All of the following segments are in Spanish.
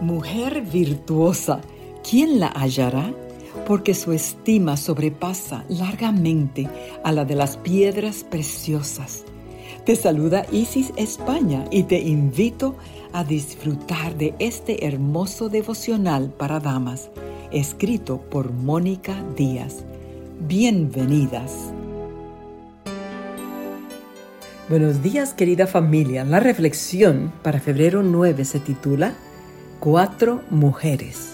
Mujer virtuosa, ¿quién la hallará? Porque su estima sobrepasa largamente a la de las piedras preciosas. Te saluda Isis España y te invito a disfrutar de este hermoso devocional para damas, escrito por Mónica Díaz. Bienvenidas. Buenos días querida familia. La reflexión para febrero 9 se titula Cuatro mujeres.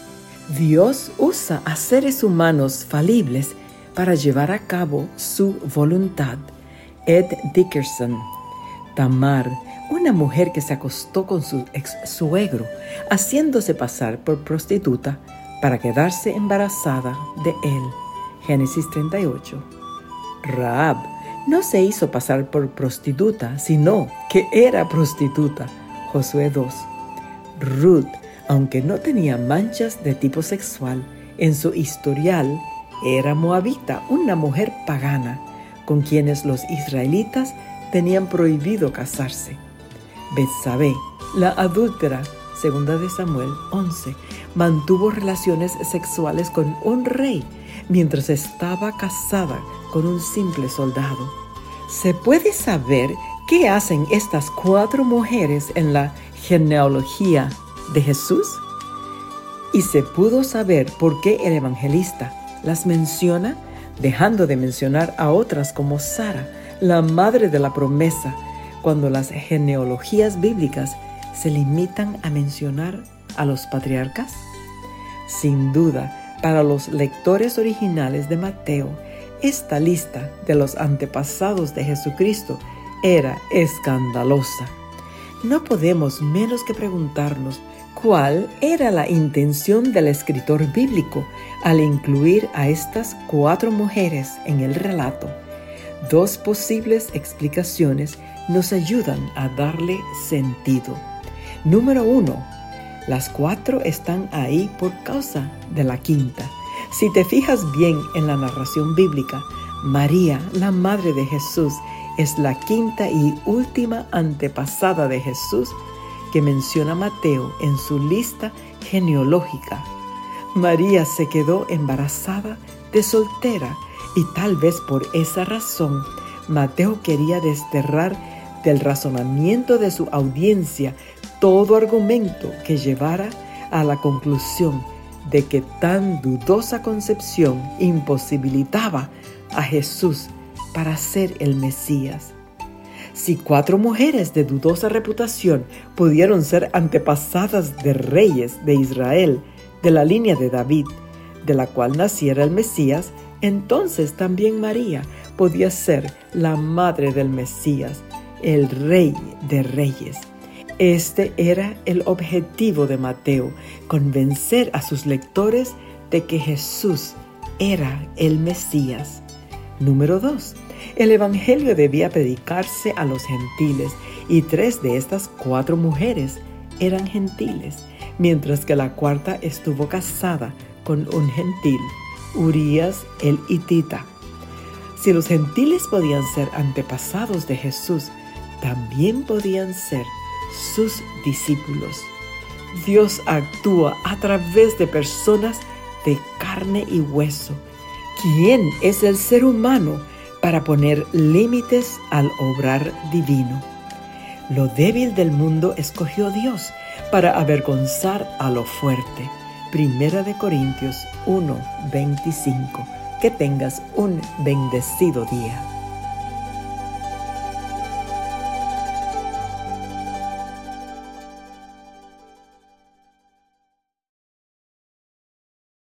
Dios usa a seres humanos falibles para llevar a cabo su voluntad. Ed Dickerson. Tamar, una mujer que se acostó con su ex suegro, haciéndose pasar por prostituta para quedarse embarazada de él. Génesis 38. Raab no se hizo pasar por prostituta, sino que era prostituta. Josué 2. Ruth, aunque no tenía manchas de tipo sexual, en su historial era moabita, una mujer pagana, con quienes los israelitas tenían prohibido casarse. Betsabé, la adúltera, segunda de Samuel 11, mantuvo relaciones sexuales con un rey mientras estaba casada con un simple soldado. ¿Se puede saber qué hacen estas cuatro mujeres en la genealogía de Jesús? Y se pudo saber por qué el evangelista las menciona, dejando de mencionar a otras como Sara, la madre de la promesa, cuando las genealogías bíblicas se limitan a mencionar a los patriarcas? Sin duda, para los lectores originales de Mateo, esta lista de los antepasados de Jesucristo era escandalosa. No podemos menos que preguntarnos cuál era la intención del escritor bíblico al incluir a estas cuatro mujeres en el relato. Dos posibles explicaciones nos ayudan a darle sentido. Número uno, las cuatro están ahí por causa de la quinta. Si te fijas bien en la narración bíblica, María, la madre de Jesús, es la quinta y última antepasada de Jesús que menciona Mateo en su lista genealógica. María se quedó embarazada de soltera y tal vez por esa razón Mateo quería desterrar del razonamiento de su audiencia todo argumento que llevara a la conclusión de que tan dudosa concepción imposibilitaba a Jesús para ser el Mesías. Si cuatro mujeres de dudosa reputación pudieron ser antepasadas de reyes de Israel, de la línea de David, de la cual naciera el Mesías, entonces también María podía ser la madre del Mesías, el rey de reyes. Este era el objetivo de Mateo, convencer a sus lectores de que Jesús era el Mesías. Número 2. El Evangelio debía predicarse a los gentiles y tres de estas cuatro mujeres eran gentiles, mientras que la cuarta estuvo casada con un gentil, Urias el hitita. Si los gentiles podían ser antepasados de Jesús, también podían ser sus discípulos. Dios actúa a través de personas de carne y hueso. ¿Quién es el ser humano para poner límites al obrar divino? Lo débil del mundo escogió Dios para avergonzar a lo fuerte. Primera de Corintios 1:25. Que tengas un bendecido día.